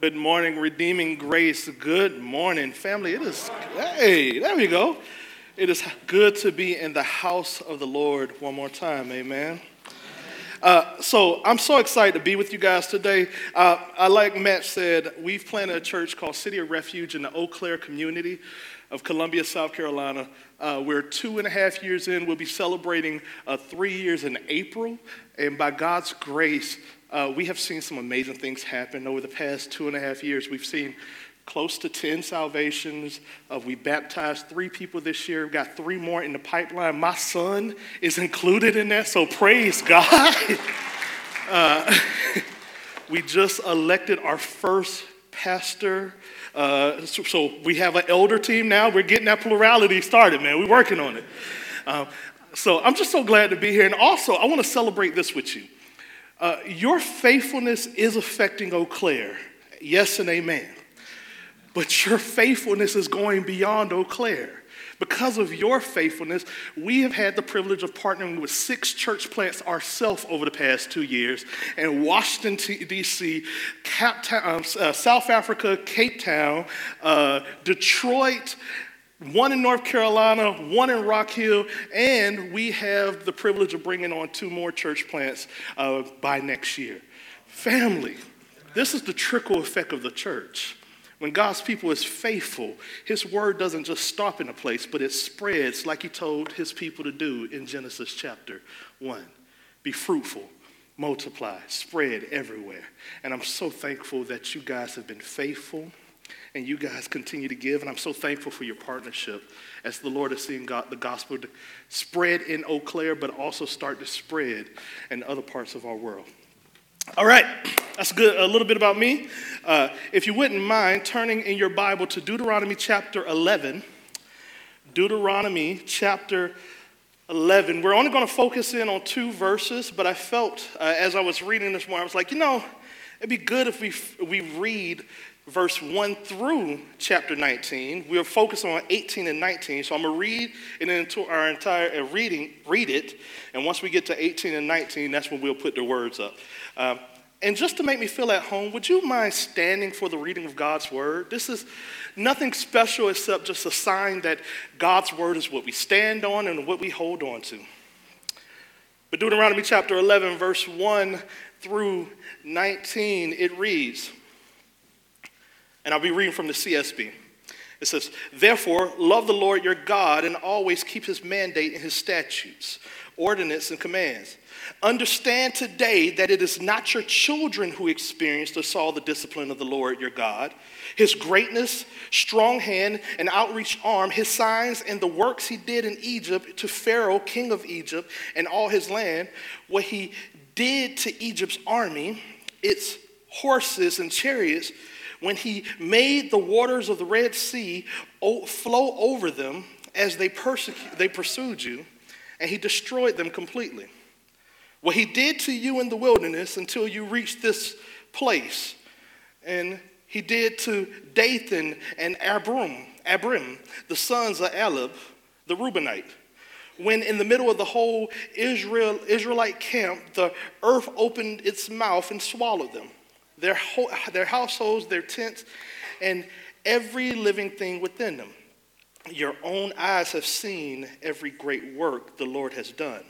Good morning, Redeeming Grace. Good morning, family. It is, hey, there we go. It is good to be in the house of the Lord one more time. Amen. Uh, so I'm so excited to be with you guys today. Uh, I like Matt said, we've planted a church called City of Refuge in the Eau Claire community of Columbia, South Carolina. Uh, we're two and a half years in. We'll be celebrating uh, three years in April. And by God's grace, uh, we have seen some amazing things happen over the past two and a half years. We've seen close to 10 salvations. Uh, we baptized three people this year. We've got three more in the pipeline. My son is included in that, so praise God. uh, we just elected our first pastor. Uh, so, so, we have an elder team now. We're getting that plurality started, man. We're working on it. Uh, so I'm just so glad to be here. And also, I want to celebrate this with you. Uh, your faithfulness is affecting Eau Claire. Yes and amen. But your faithfulness is going beyond Eau Claire. Because of your faithfulness, we have had the privilege of partnering with six church plants ourselves over the past two years in Washington, D.C., um, uh, South Africa, Cape Town, uh, Detroit, one in North Carolina, one in Rock Hill, and we have the privilege of bringing on two more church plants uh, by next year. Family, this is the trickle effect of the church. When God's people is faithful, his word doesn't just stop in a place, but it spreads like he told his people to do in Genesis chapter 1. Be fruitful, multiply, spread everywhere. And I'm so thankful that you guys have been faithful and you guys continue to give. And I'm so thankful for your partnership as the Lord is seeing God, the gospel spread in Eau Claire, but also start to spread in other parts of our world. All right, that's good. A little bit about me. Uh, if you wouldn't mind turning in your Bible to Deuteronomy chapter 11. Deuteronomy chapter 11. We're only going to focus in on two verses, but I felt uh, as I was reading this morning, I was like, you know, it'd be good if we, we read verse 1 through chapter 19. We'll focus on 18 and 19. So I'm going to read it into our entire uh, reading, read it. And once we get to 18 and 19, that's when we'll put the words up. Um, and just to make me feel at home, would you mind standing for the reading of God's word? This is nothing special except just a sign that God's word is what we stand on and what we hold on to. But Deuteronomy chapter 11, verse 1 through 19, it reads, and I'll be reading from the CSB. It says, Therefore, love the Lord your God and always keep his mandate and his statutes, ordinance, and commands. Understand today that it is not your children who experienced or saw the discipline of the Lord your God, his greatness, strong hand, and outreach arm, his signs, and the works he did in Egypt to Pharaoh, king of Egypt, and all his land, what he did to Egypt's army, its horses and chariots when he made the waters of the Red Sea flow over them as they, persecu- they pursued you, and he destroyed them completely. What he did to you in the wilderness until you reached this place, and he did to Dathan and Abram, Abram, the sons of Eliab, the Reubenite. When in the middle of the whole Israel, Israelite camp, the earth opened its mouth and swallowed them their, whole, their households, their tents, and every living thing within them. Your own eyes have seen every great work the Lord has done.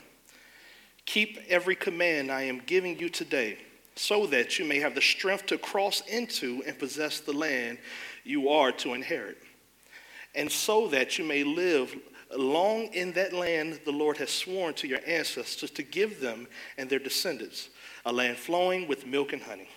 Keep every command I am giving you today, so that you may have the strength to cross into and possess the land you are to inherit, and so that you may live long in that land the Lord has sworn to your ancestors to give them and their descendants, a land flowing with milk and honey.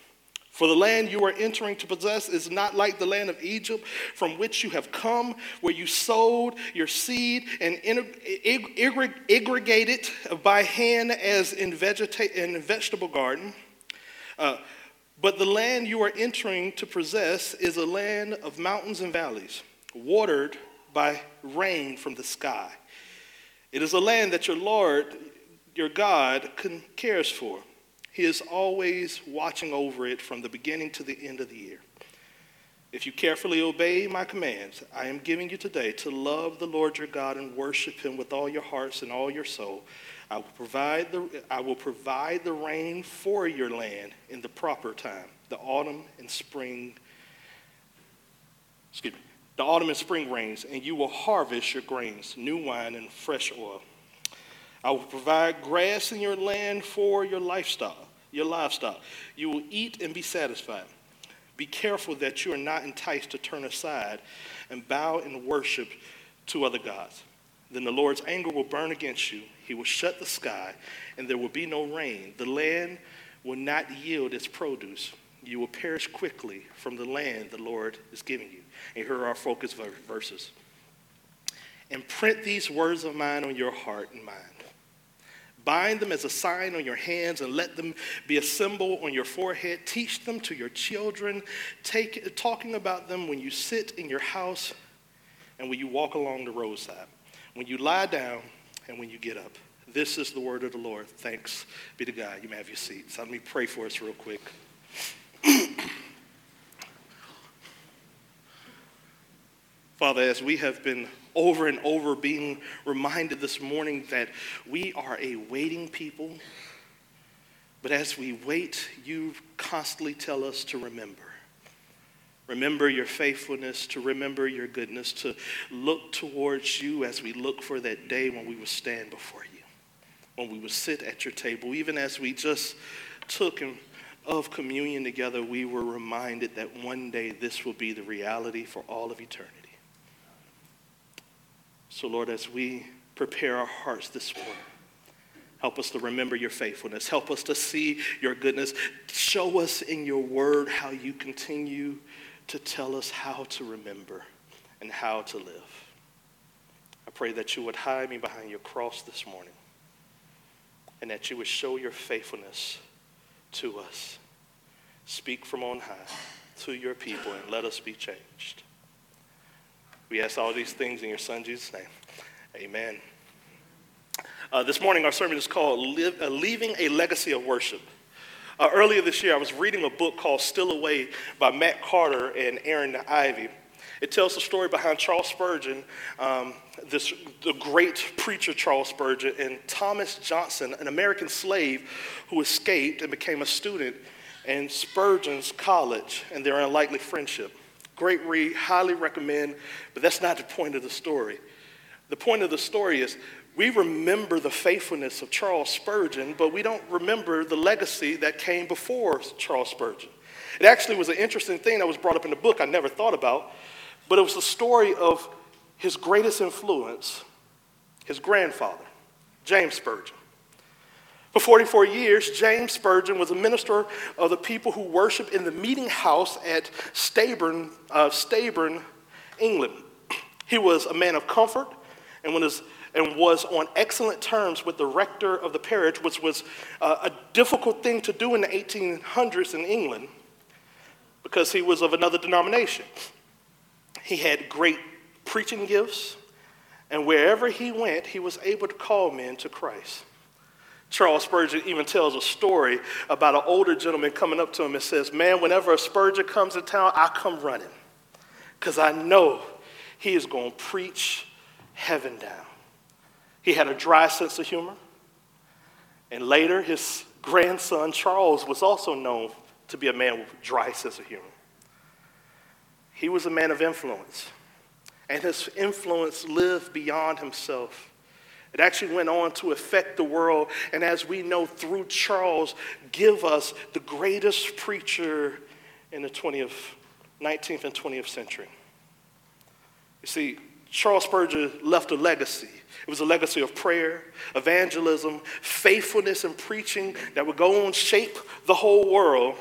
For the land you are entering to possess is not like the land of Egypt from which you have come, where you sowed your seed and irrigated by hand as in, vegeta- in vegetable garden. Uh, but the land you are entering to possess is a land of mountains and valleys, watered by rain from the sky. It is a land that your Lord, your God, cares for he is always watching over it from the beginning to the end of the year. If you carefully obey my commands, I am giving you today to love the Lord your God and worship him with all your hearts and all your soul. I will provide the, I will provide the rain for your land in the proper time, the autumn and spring excuse me, the autumn and spring rains, and you will harvest your grains, new wine and fresh oil. I will provide grass in your land for your livestock, your livestock. You will eat and be satisfied. Be careful that you are not enticed to turn aside and bow and worship to other gods. Then the Lord's anger will burn against you. He will shut the sky, and there will be no rain. The land will not yield its produce. You will perish quickly from the land the Lord is giving you. And here are our focus verses. And print these words of mine on your heart and mind. Bind them as a sign on your hands and let them be a symbol on your forehead. Teach them to your children, Take, talking about them when you sit in your house and when you walk along the roadside, when you lie down and when you get up. This is the word of the Lord. Thanks be to God. You may have your seats. Let me pray for us real quick. Father, as we have been over and over being reminded this morning that we are a waiting people, but as we wait, you constantly tell us to remember. Remember your faithfulness, to remember your goodness, to look towards you as we look for that day when we will stand before you, when we will sit at your table. Even as we just took of communion together, we were reminded that one day this will be the reality for all of eternity. So, Lord, as we prepare our hearts this morning, help us to remember your faithfulness. Help us to see your goodness. Show us in your word how you continue to tell us how to remember and how to live. I pray that you would hide me behind your cross this morning and that you would show your faithfulness to us. Speak from on high to your people and let us be changed. We ask all these things in your Son, Jesus' name. Amen. Uh, this morning, our sermon is called uh, Leaving a Legacy of Worship. Uh, earlier this year, I was reading a book called Steal Away by Matt Carter and Aaron Ivey. It tells the story behind Charles Spurgeon, um, this, the great preacher Charles Spurgeon, and Thomas Johnson, an American slave who escaped and became a student in Spurgeon's college and their unlikely friendship. Great read, highly recommend, but that's not the point of the story. The point of the story is we remember the faithfulness of Charles Spurgeon, but we don't remember the legacy that came before Charles Spurgeon. It actually was an interesting thing that was brought up in the book I never thought about, but it was the story of his greatest influence, his grandfather, James Spurgeon. For 44 years, James Spurgeon was a minister of the people who worship in the meeting house at Stambourne, uh, Stambourne, England. He was a man of comfort and was, and was on excellent terms with the rector of the parish, which was uh, a difficult thing to do in the 1800s in England because he was of another denomination. He had great preaching gifts, and wherever he went, he was able to call men to Christ. Charles Spurgeon even tells a story about an older gentleman coming up to him and says, Man, whenever a Spurgeon comes to town, I come running because I know he is going to preach heaven down. He had a dry sense of humor. And later, his grandson, Charles, was also known to be a man with a dry sense of humor. He was a man of influence, and his influence lived beyond himself. It actually went on to affect the world, and as we know through Charles, give us the greatest preacher in the 20th, 19th and 20th century. You see, Charles Spurgeon left a legacy. It was a legacy of prayer, evangelism, faithfulness in preaching that would go on shape the whole world.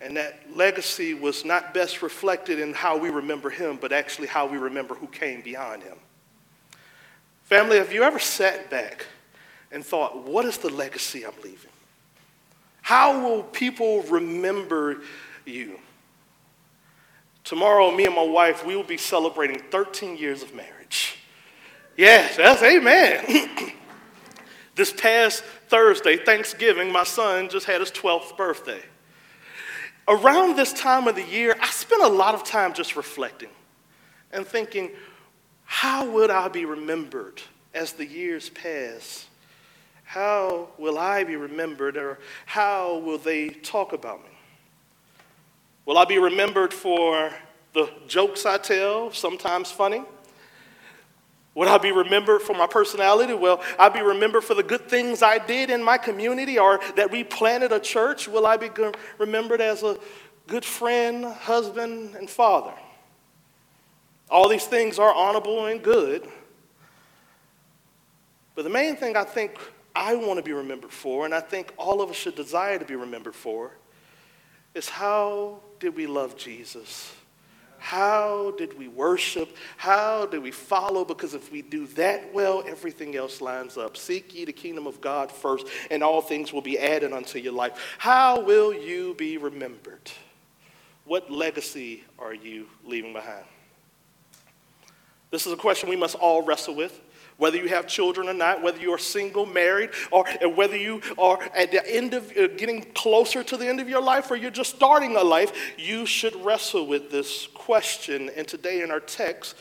And that legacy was not best reflected in how we remember him, but actually how we remember who came beyond him. Family, have you ever sat back and thought, what is the legacy I'm leaving? How will people remember you? Tomorrow, me and my wife, we will be celebrating 13 years of marriage. Yes, that's amen. this past Thursday, Thanksgiving, my son just had his 12th birthday. Around this time of the year, I spend a lot of time just reflecting and thinking, how would I be remembered as the years pass? How will I be remembered, or how will they talk about me? Will I be remembered for the jokes I tell, sometimes funny? Would I be remembered for my personality? Well, I'd be remembered for the good things I did in my community or that we planted a church. Will I be remembered as a good friend, husband, and father? All these things are honorable and good. But the main thing I think I want to be remembered for, and I think all of us should desire to be remembered for, is how did we love Jesus? How did we worship? How did we follow? Because if we do that well, everything else lines up. Seek ye the kingdom of God first, and all things will be added unto your life. How will you be remembered? What legacy are you leaving behind? This is a question we must all wrestle with whether you have children or not, whether you are single, married, or whether you are at the end of uh, getting closer to the end of your life or you're just starting a life, you should wrestle with this question. And today in our text,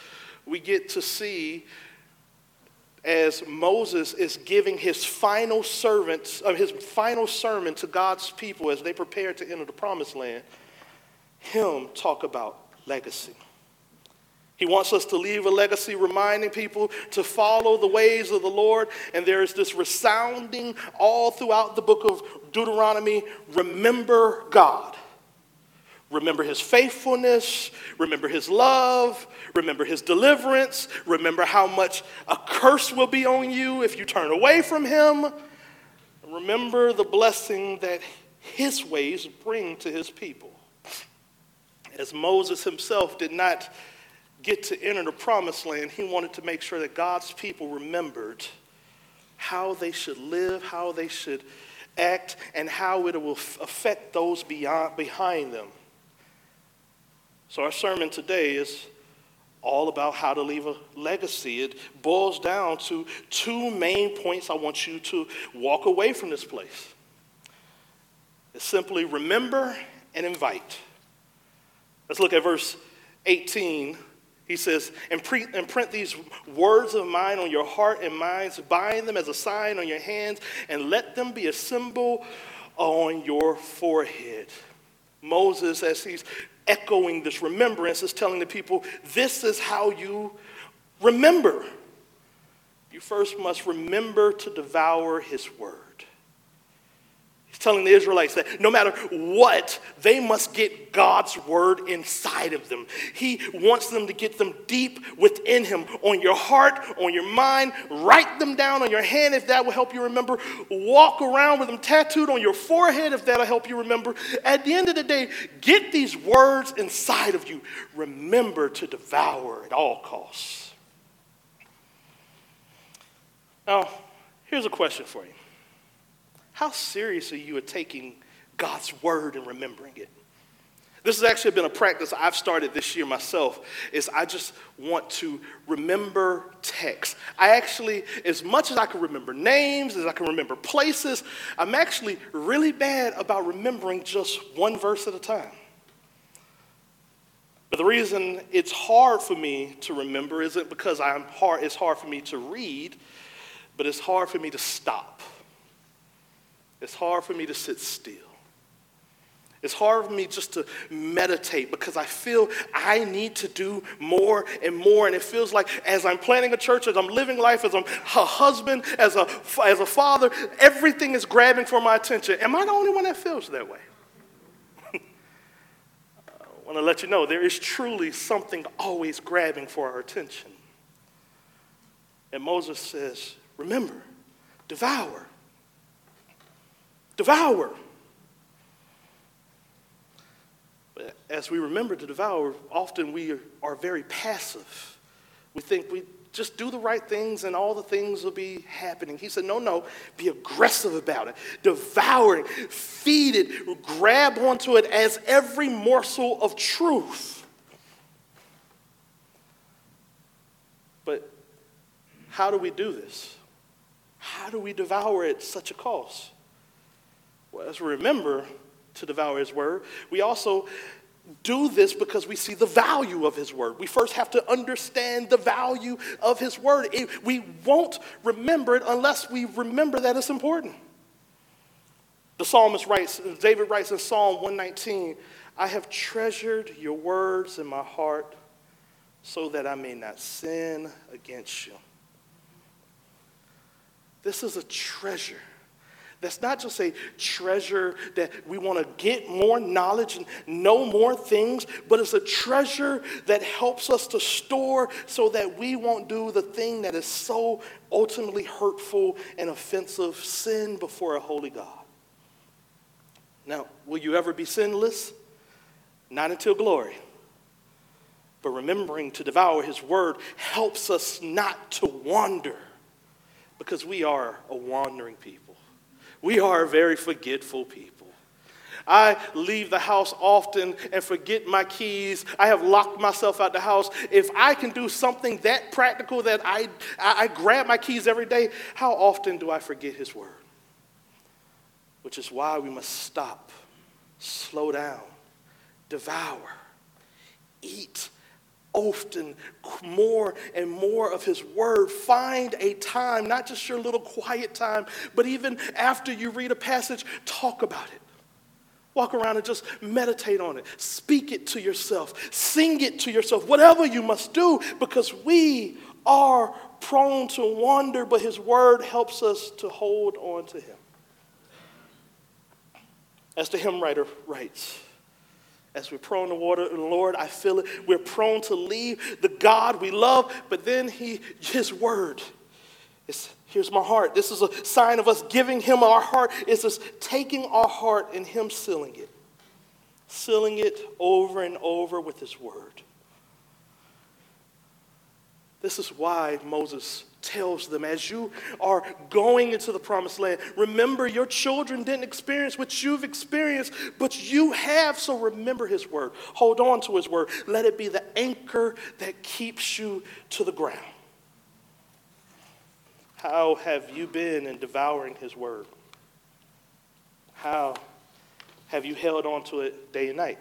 we get to see as Moses is giving his final servants, uh, his final sermon to God's people as they prepare to enter the promised land, him talk about legacy. He wants us to leave a legacy reminding people to follow the ways of the Lord. And there's this resounding all throughout the book of Deuteronomy remember God. Remember his faithfulness, remember his love, remember his deliverance, remember how much a curse will be on you if you turn away from him. Remember the blessing that his ways bring to his people. As Moses himself did not get to enter the promised land, he wanted to make sure that God's people remembered how they should live, how they should act, and how it will affect those beyond, behind them. So, our sermon today is all about how to leave a legacy. It boils down to two main points I want you to walk away from this place. It's simply remember and invite. Let's look at verse 18 he says, imprint, these words of mine on your heart and minds, bind them as a sign on your hands, and let them be a symbol on your forehead. Moses, as he's echoing this remembrance, is telling the people, This is how you remember. You first must remember to devour his word telling the Israelites that no matter what, they must get God's word inside of them. He wants them to get them deep within Him, on your heart, on your mind. Write them down on your hand if that will help you remember. Walk around with them tattooed on your forehead if that'll help you remember. At the end of the day, get these words inside of you. Remember to devour at all costs. Now, here's a question for you how seriously you are taking God's word and remembering it. This has actually been a practice I've started this year myself is I just want to remember text. I actually as much as I can remember names, as I can remember places, I'm actually really bad about remembering just one verse at a time. But the reason it's hard for me to remember isn't because I'm hard it's hard for me to read, but it's hard for me to stop. It's hard for me to sit still. It's hard for me just to meditate because I feel I need to do more and more. And it feels like as I'm planning a church, as I'm living life, as I'm a husband, as a, as a father, everything is grabbing for my attention. Am I the only one that feels that way? I want to let you know there is truly something always grabbing for our attention. And Moses says, Remember, devour devour. As we remember to devour, often we are very passive. We think we just do the right things and all the things will be happening. He said, No, no, be aggressive about it. Devour it, feed it, grab onto it as every morsel of truth. But how do we do this? How do we devour at such a cost? As we remember to devour his word, we also do this because we see the value of his word. We first have to understand the value of his word. It, we won't remember it unless we remember that it's important. The psalmist writes, David writes in Psalm 119, I have treasured your words in my heart so that I may not sin against you. This is a treasure. That's not just a treasure that we want to get more knowledge and know more things, but it's a treasure that helps us to store so that we won't do the thing that is so ultimately hurtful and offensive sin before a holy God. Now, will you ever be sinless? Not until glory. But remembering to devour his word helps us not to wander because we are a wandering people. We are a very forgetful people. I leave the house often and forget my keys. I have locked myself out of the house. If I can do something that practical that I, I grab my keys every day, how often do I forget His word? Which is why we must stop, slow down, devour, eat often more and more of his word. Find a time, not just your little quiet time, but even after you read a passage, talk about it. Walk around and just meditate on it. Speak it to yourself. Sing it to yourself. Whatever you must do, because we are prone to wander, but his word helps us to hold on to him. As the hymn writer writes, as we're prone to water, and Lord, I feel it. We're prone to leave the God we love, but then he, His word is here's my heart. This is a sign of us giving Him our heart. It's us taking our heart and Him sealing it, sealing it over and over with His word. This is why Moses tells them as you are going into the promised land, remember your children didn't experience what you've experienced, but you have, so remember his word. Hold on to his word. Let it be the anchor that keeps you to the ground. How have you been in devouring his word? How have you held on to it day and night?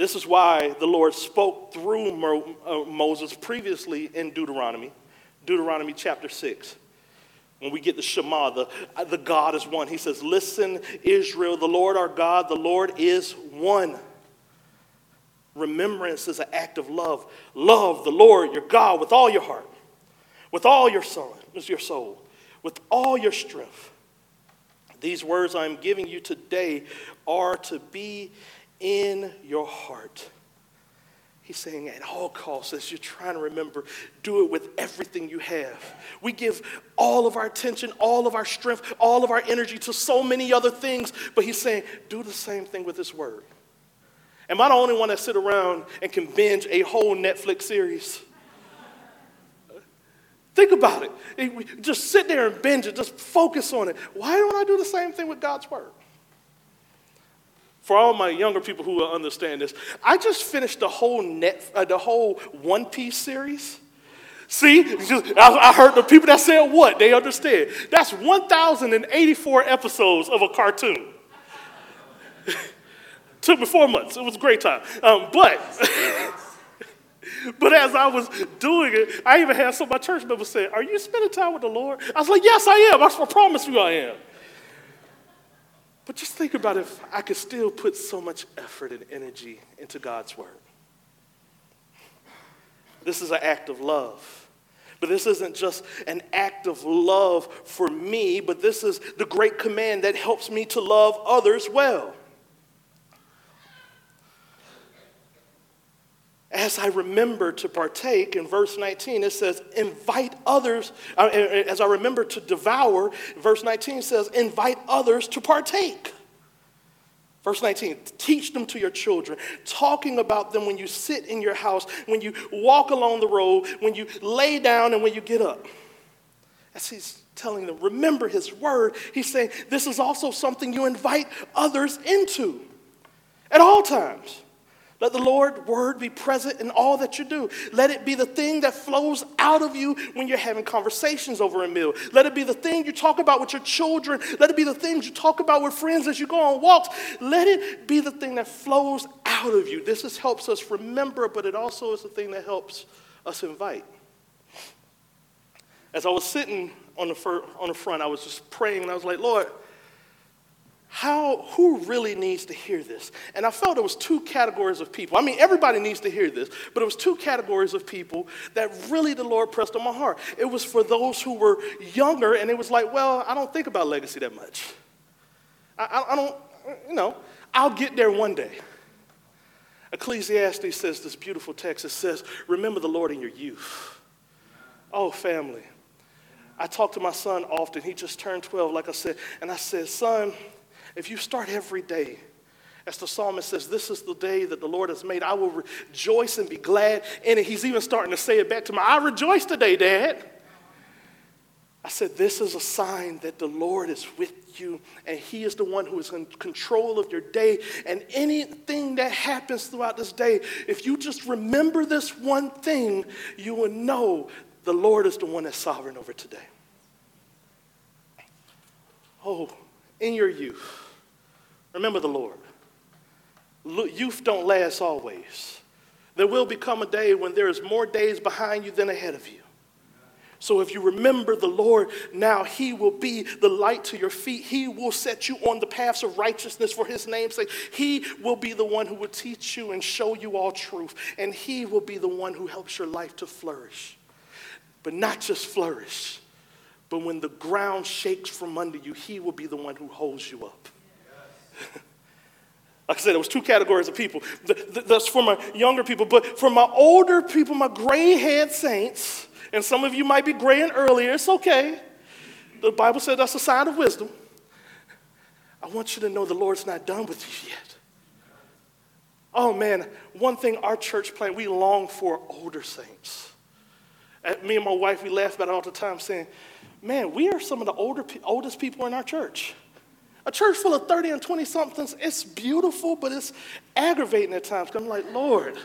This is why the Lord spoke through Mo- uh, Moses previously in Deuteronomy, Deuteronomy chapter 6. When we get the Shema, the, uh, the God is one. He says, Listen, Israel, the Lord our God, the Lord is one. Remembrance is an act of love. Love the Lord your God with all your heart, with all your soul, your soul, with all your strength. These words I'm giving you today are to be in your heart. He's saying at all costs, as you're trying to remember, do it with everything you have. We give all of our attention, all of our strength, all of our energy to so many other things, but he's saying, do the same thing with this word. Am I the only one that sit around and can binge a whole Netflix series? Think about it. Just sit there and binge it, just focus on it. Why don't I do the same thing with God's word? For all my younger people who will understand this, I just finished the whole net, uh, the whole One Piece series. See, I heard the people that said what they understand. That's 1,084 episodes of a cartoon. Took me four months. It was a great time. Um, but, but as I was doing it, I even had some of my church members say, "Are you spending time with the Lord?" I was like, "Yes, I am. I promise you, I am." But just think about if I could still put so much effort and energy into God's word. This is an act of love. But this isn't just an act of love for me, but this is the great command that helps me to love others well. As I remember to partake, in verse 19, it says, invite others, uh, as I remember to devour, verse 19 says, invite others to partake. Verse 19, teach them to your children, talking about them when you sit in your house, when you walk along the road, when you lay down, and when you get up. As he's telling them, remember his word, he's saying, this is also something you invite others into at all times. Let the Lord word be present in all that you do. Let it be the thing that flows out of you when you're having conversations over a meal. Let it be the thing you talk about with your children. Let it be the things you talk about with friends as you go on walks. Let it be the thing that flows out of you. This is, helps us remember, but it also is the thing that helps us invite. As I was sitting on the, fir- on the front, I was just praying and I was like, Lord, how, who really needs to hear this? And I felt it was two categories of people. I mean, everybody needs to hear this, but it was two categories of people that really the Lord pressed on my heart. It was for those who were younger, and it was like, well, I don't think about legacy that much. I, I, I don't, you know, I'll get there one day. Ecclesiastes says this beautiful text. It says, remember the Lord in your youth. Oh, family. I talk to my son often. He just turned 12, like I said, and I said, son, if you start every day, as the psalmist says, This is the day that the Lord has made. I will rejoice and be glad in it. He's even starting to say it back to me. I rejoice today, Dad. I said, This is a sign that the Lord is with you, and He is the one who is in control of your day. And anything that happens throughout this day, if you just remember this one thing, you will know the Lord is the one that's sovereign over today. Oh, in your youth, remember the Lord. Youth don't last always. There will become a day when there is more days behind you than ahead of you. So if you remember the Lord now, He will be the light to your feet. He will set you on the paths of righteousness for His name's sake. He will be the one who will teach you and show you all truth. And He will be the one who helps your life to flourish. But not just flourish, but when the ground shakes from under you, He will be the one who holds you up. like I said, there was two categories of people. That's for my younger people, but for my older people, my gray-haired saints, and some of you might be graying earlier. It's okay. The Bible said that's a sign of wisdom. I want you to know the Lord's not done with you yet. Oh man, one thing our church plan, we long for older saints. Uh, me and my wife, we laugh about it all the time, saying, man, we are some of the older, oldest people in our church. A church full of 30 and 20 somethings, it's beautiful, but it's aggravating at times. I'm like, Lord,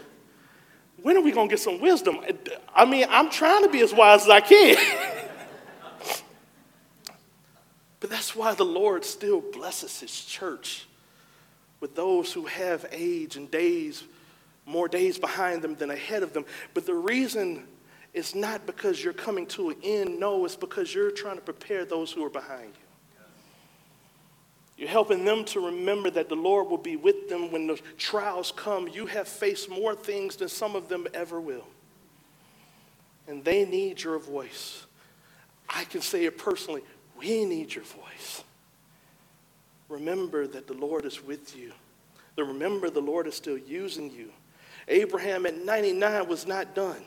when are we going to get some wisdom? I mean, I'm trying to be as wise as I can. but that's why the Lord still blesses his church with those who have age and days, more days behind them than ahead of them. But the reason it's not because you're coming to an end. No, it's because you're trying to prepare those who are behind you. You're helping them to remember that the Lord will be with them when the trials come. You have faced more things than some of them ever will. And they need your voice. I can say it personally we need your voice. Remember that the Lord is with you. remember the Lord is still using you. Abraham at 99 was not done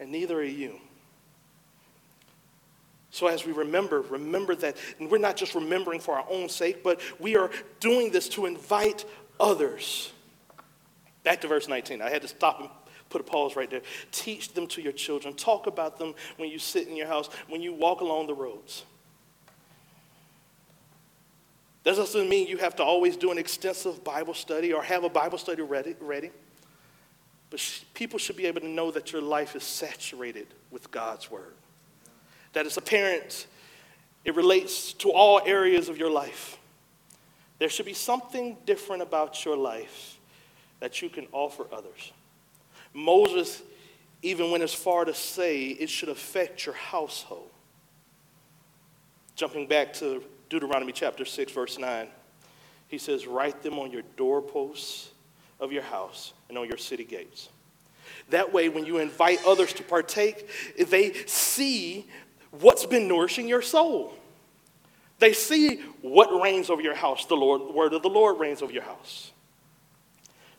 and neither are you. So, as we remember, remember that we're not just remembering for our own sake, but we are doing this to invite others. Back to verse 19. I had to stop and put a pause right there. Teach them to your children. Talk about them when you sit in your house, when you walk along the roads. That doesn't mean you have to always do an extensive Bible study or have a Bible study ready. ready. But people should be able to know that your life is saturated with God's word. That as a parent, it relates to all areas of your life. There should be something different about your life that you can offer others. Moses even went as far to say it should affect your household. Jumping back to Deuteronomy chapter 6, verse 9, he says, Write them on your doorposts of your house and on your city gates. That way, when you invite others to partake, they see what's been nourishing your soul. They see what reigns over your house. The Lord, word of the Lord reigns over your house.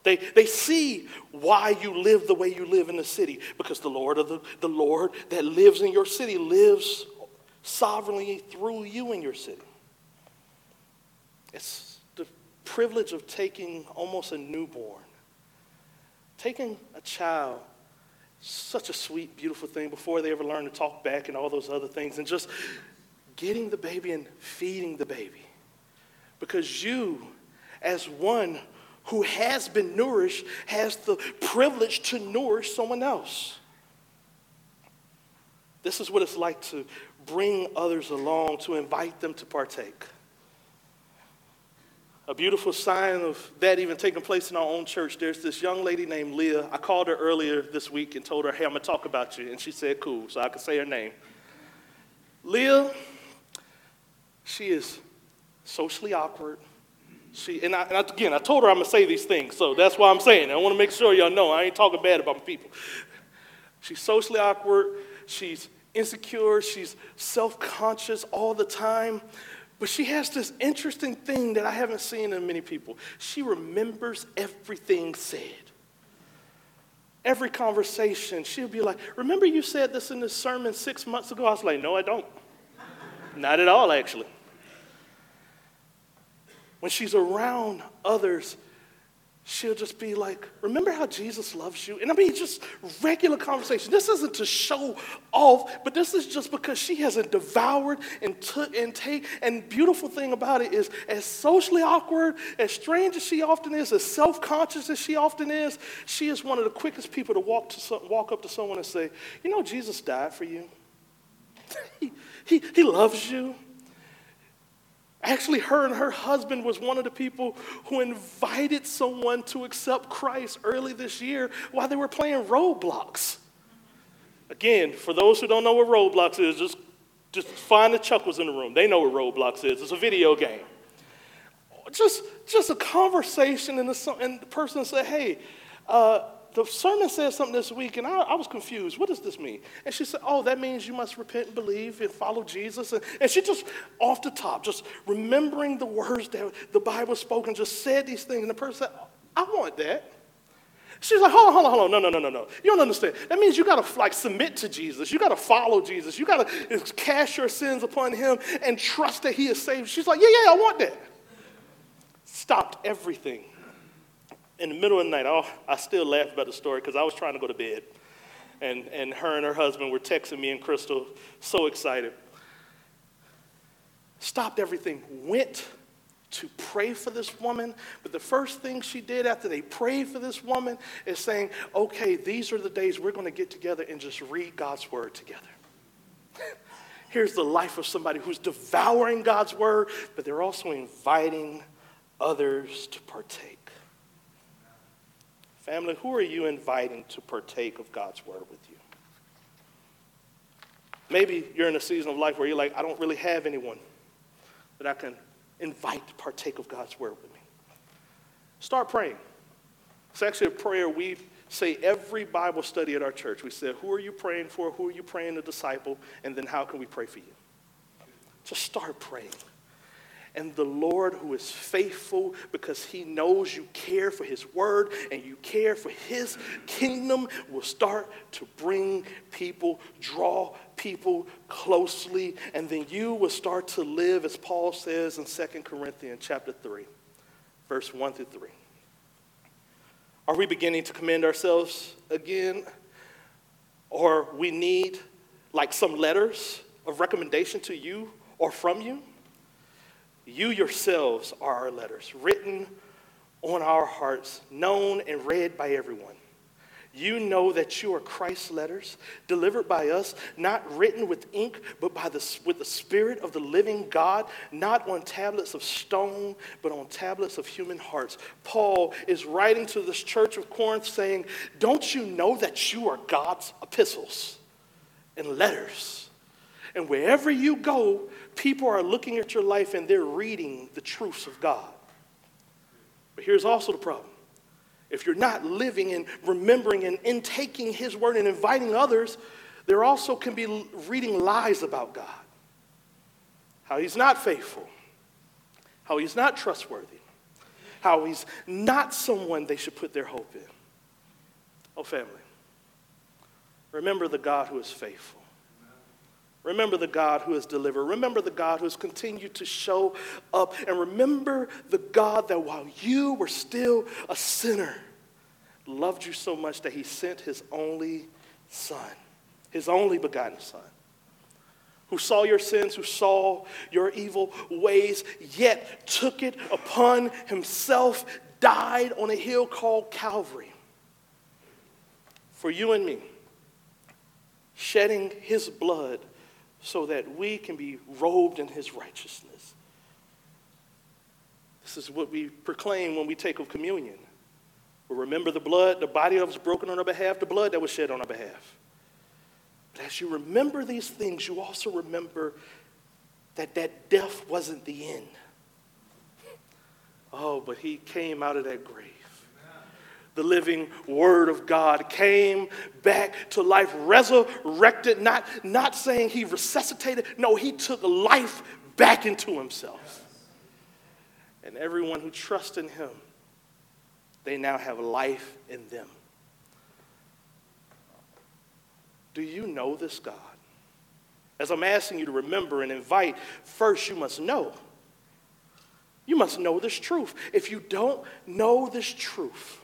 They, they see why you live the way you live in the city because the Lord of the, the Lord that lives in your city lives sovereignly through you in your city. It's privilege of taking almost a newborn taking a child, such a sweet, beautiful thing before they ever learn to talk back and all those other things, and just getting the baby and feeding the baby. Because you, as one who has been nourished, has the privilege to nourish someone else. This is what it's like to bring others along, to invite them to partake a beautiful sign of that even taking place in our own church. There's this young lady named Leah. I called her earlier this week and told her, hey, I'm going to talk about you. And she said, cool, so I could say her name. Leah, she is socially awkward. She, and, I, and again, I told her I'm going to say these things, so that's why I'm saying. I want to make sure y'all know I ain't talking bad about my people. She's socially awkward. She's insecure. She's self conscious all the time. But she has this interesting thing that I haven't seen in many people. She remembers everything said. Every conversation, she'll be like, Remember you said this in this sermon six months ago? I was like, No, I don't. Not at all, actually. When she's around others, she'll just be like, Remember how Jesus loves you? And I mean, just regular conversation. This isn't to show off, but this is just because she hasn't devoured and took and take. And beautiful thing about it is, as socially awkward, as strange as she often is, as self conscious as she often is, she is one of the quickest people to walk, to some, walk up to someone and say, You know, Jesus died for you. he, he, he loves you. Actually, her and her husband was one of the people who invited someone to accept Christ early this year while they were playing Roblox. Again, for those who don't know what Roblox is, just, just find the chuckles in the room. They know what Roblox is. It's a video game. Just, just a conversation, and the, and the person said, Hey, uh, the sermon said something this week, and I, I, was confused. What does this mean? And she said, Oh, that means you must repent and believe and follow Jesus. And, and she just, off the top, just remembering the words that the Bible spoke and just said these things. And the person said, I want that. She's like, hold on, hold on, hold on. No, no, no, no, no. You don't understand. That means you got to like submit to Jesus. You got to follow Jesus. You got to cast your sins upon him and trust that he is saved. She's like, yeah, yeah, I want that. Stopped everything in the middle of the night, oh, I still laugh about the story because I was trying to go to bed. And, and her and her husband were texting me and Crystal, so excited. Stopped everything, went to pray for this woman. But the first thing she did after they prayed for this woman is saying, okay, these are the days we're going to get together and just read God's word together. Here's the life of somebody who's devouring God's word, but they're also inviting others to partake. Family, who are you inviting to partake of God's word with you? Maybe you're in a season of life where you're like, I don't really have anyone that I can invite to partake of God's word with me. Start praying. It's actually a prayer we say every Bible study at our church. We say, Who are you praying for? Who are you praying to disciple? And then how can we pray for you? Just start praying. And the Lord, who is faithful because he knows you care for his word and you care for his kingdom, will start to bring people, draw people closely, and then you will start to live, as Paul says in 2 Corinthians chapter 3, verse 1 through 3. Are we beginning to commend ourselves again? Or we need like some letters of recommendation to you or from you? You yourselves are our letters, written on our hearts, known and read by everyone. You know that you are Christ's letters, delivered by us, not written with ink, but by the, with the Spirit of the living God, not on tablets of stone, but on tablets of human hearts. Paul is writing to this church of Corinth saying, Don't you know that you are God's epistles and letters? And wherever you go, people are looking at your life and they're reading the truths of God. But here's also the problem. If you're not living and remembering and intaking His word and inviting others, there also can be reading lies about God. How He's not faithful, how He's not trustworthy, how He's not someone they should put their hope in. Oh, family, remember the God who is faithful. Remember the God who has delivered. Remember the God who has continued to show up. And remember the God that while you were still a sinner, loved you so much that he sent his only son, his only begotten son, who saw your sins, who saw your evil ways, yet took it upon himself, died on a hill called Calvary for you and me, shedding his blood so that we can be robed in his righteousness. This is what we proclaim when we take of communion. We remember the blood, the body that was broken on our behalf, the blood that was shed on our behalf. But as you remember these things, you also remember that that death wasn't the end. Oh, but he came out of that grave. The living word of God came back to life, resurrected, not, not saying he resuscitated. No, he took life back into himself. And everyone who trusts in him, they now have life in them. Do you know this God? As I'm asking you to remember and invite, first you must know. You must know this truth. If you don't know this truth,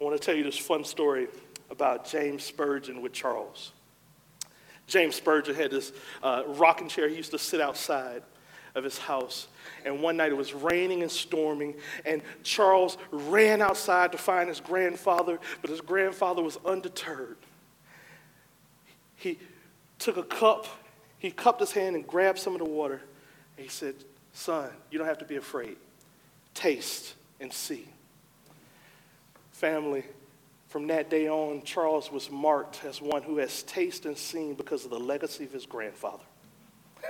I want to tell you this fun story about James Spurgeon with Charles. James Spurgeon had this uh, rocking chair. He used to sit outside of his house. And one night it was raining and storming, and Charles ran outside to find his grandfather, but his grandfather was undeterred. He took a cup, he cupped his hand and grabbed some of the water, and he said, Son, you don't have to be afraid. Taste and see. Family, from that day on, Charles was marked as one who has tasted and seen because of the legacy of his grandfather.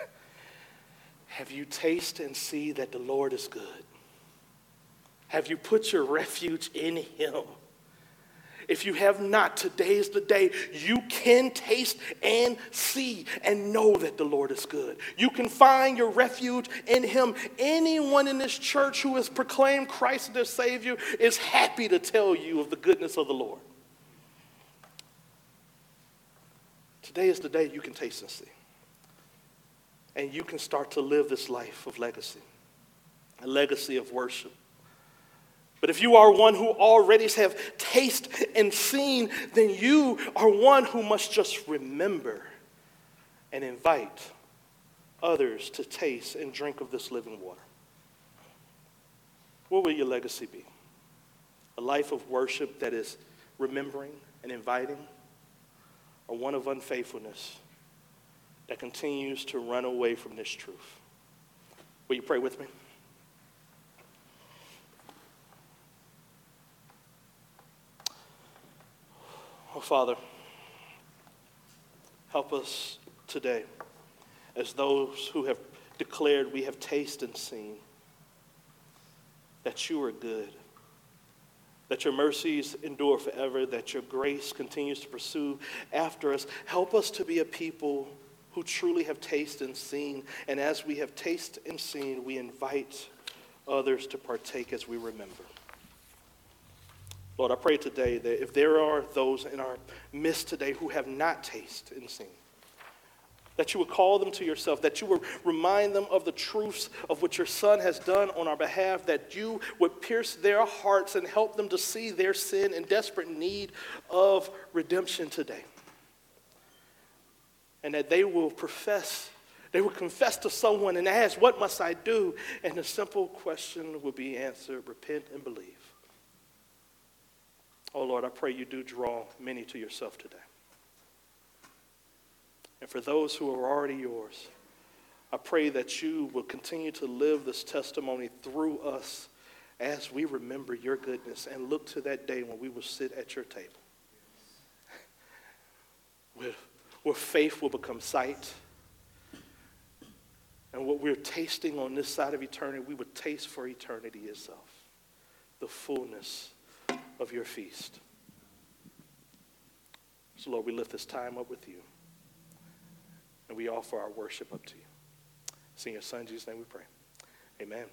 Have you tasted and see that the Lord is good? Have you put your refuge in him? If you have not, today is the day you can taste and see and know that the Lord is good. You can find your refuge in Him. Anyone in this church who has proclaimed Christ their Savior is happy to tell you of the goodness of the Lord. Today is the day you can taste and see. And you can start to live this life of legacy, a legacy of worship but if you are one who already have tasted and seen, then you are one who must just remember and invite others to taste and drink of this living water. What will your legacy be? A life of worship that is remembering and inviting, or one of unfaithfulness that continues to run away from this truth? Will you pray with me? Oh, Father, help us today as those who have declared we have tasted and seen that you are good, that your mercies endure forever, that your grace continues to pursue after us. Help us to be a people who truly have tasted and seen. And as we have tasted and seen, we invite others to partake as we remember. Lord, I pray today that if there are those in our midst today who have not tasted and seen, that you would call them to yourself, that you would remind them of the truths of what your Son has done on our behalf, that you would pierce their hearts and help them to see their sin and desperate need of redemption today. And that they will profess, they will confess to someone and ask, What must I do? And the simple question will be answered repent and believe. Oh Lord, I pray you do draw many to yourself today. And for those who are already yours, I pray that you will continue to live this testimony through us as we remember your goodness and look to that day when we will sit at your table. Where, where faith will become sight. And what we're tasting on this side of eternity, we would taste for eternity itself. The fullness of your feast. So, Lord, we lift this time up with you. And we offer our worship up to you. It's in your Son, Jesus' name we pray. Amen.